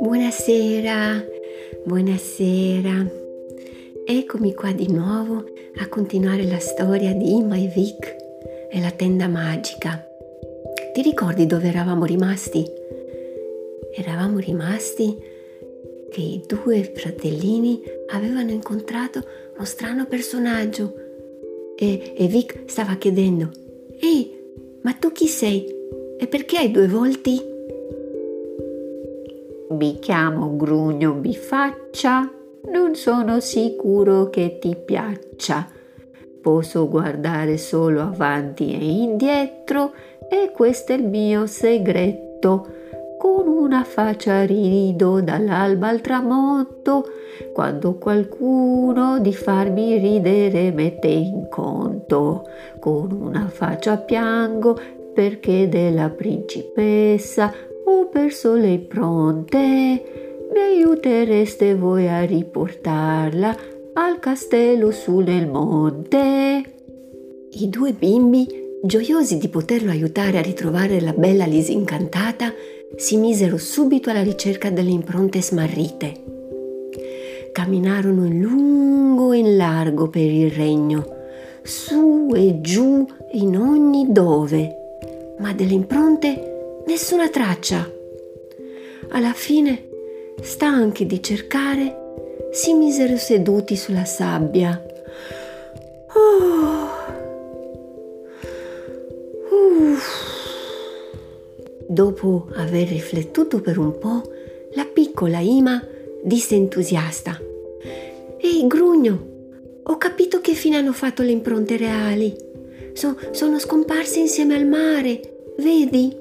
Buonasera, buonasera. Eccomi qua di nuovo a continuare la storia di e Vic e la tenda magica. Ti ricordi dove eravamo rimasti? Eravamo rimasti che i due fratellini avevano incontrato uno strano personaggio e, e Vic stava chiedendo Ehi, ma tu chi sei? E perché hai due volti? Mi chiamo Grugno Bifaccia, non sono sicuro che ti piaccia. Posso guardare solo avanti e indietro e questo è il mio segreto. Con una faccia rido dall'alba al tramonto, quando qualcuno di farmi ridere mette in conto. Con una faccia piango perché della principessa ho perso le impronte. Mi aiutereste voi a riportarla al castello su nel monte? I due bimbi, gioiosi di poterlo aiutare a ritrovare la bella Lisi incantata, si misero subito alla ricerca delle impronte smarrite. Camminarono in lungo e in largo per il regno, su e giù in ogni dove, ma delle impronte nessuna traccia. Alla fine, stanchi di cercare, si misero seduti sulla sabbia. Oh. Dopo aver riflettuto per un po', la piccola Ima disse entusiasta: Ehi, Grugno, ho capito che fine hanno fatto le impronte reali. So, sono scomparse insieme al mare, vedi?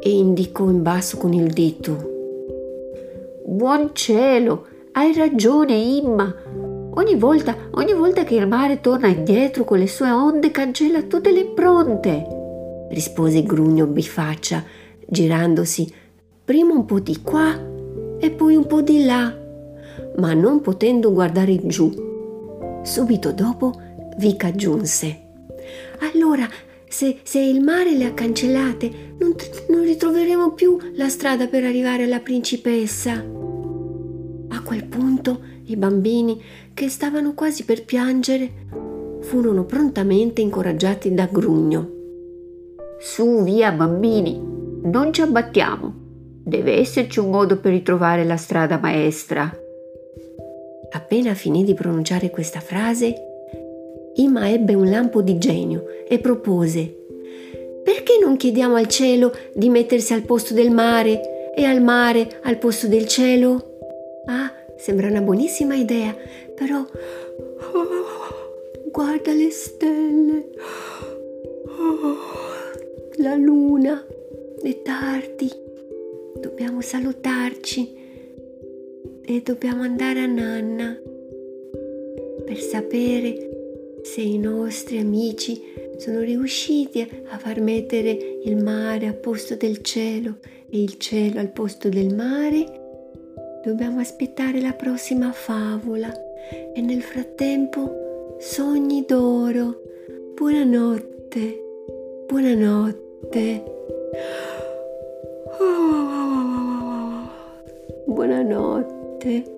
e indicò in basso con il dito. Buon cielo, hai ragione, Imma. Ogni volta, ogni volta che il mare torna indietro con le sue onde cancella tutte le impronte, rispose Grugno Bifaccia, girandosi prima un po' di qua e poi un po' di là, ma non potendo guardare giù. Subito dopo Vic aggiunse. Allora se, se, il mare le ha cancellate, non, non ritroveremo più la strada per arrivare alla principessa. A quel punto i bambini, che stavano quasi per piangere, furono prontamente incoraggiati da Grugno. Su, via, bambini, non ci abbattiamo. Deve esserci un modo per ritrovare la strada maestra. Appena finì di pronunciare questa frase, Ima ebbe un lampo di genio e propose Perché non chiediamo al cielo di mettersi al posto del mare e al mare al posto del cielo? Ah, sembra una buonissima idea, però oh, guarda le stelle, oh, la luna, è tardi, dobbiamo salutarci e dobbiamo andare a Nanna per sapere se i nostri amici sono riusciti a far mettere il mare al posto del cielo e il cielo al posto del mare, dobbiamo aspettare la prossima favola e nel frattempo sogni d'oro. Buonanotte, buonanotte. Buonanotte.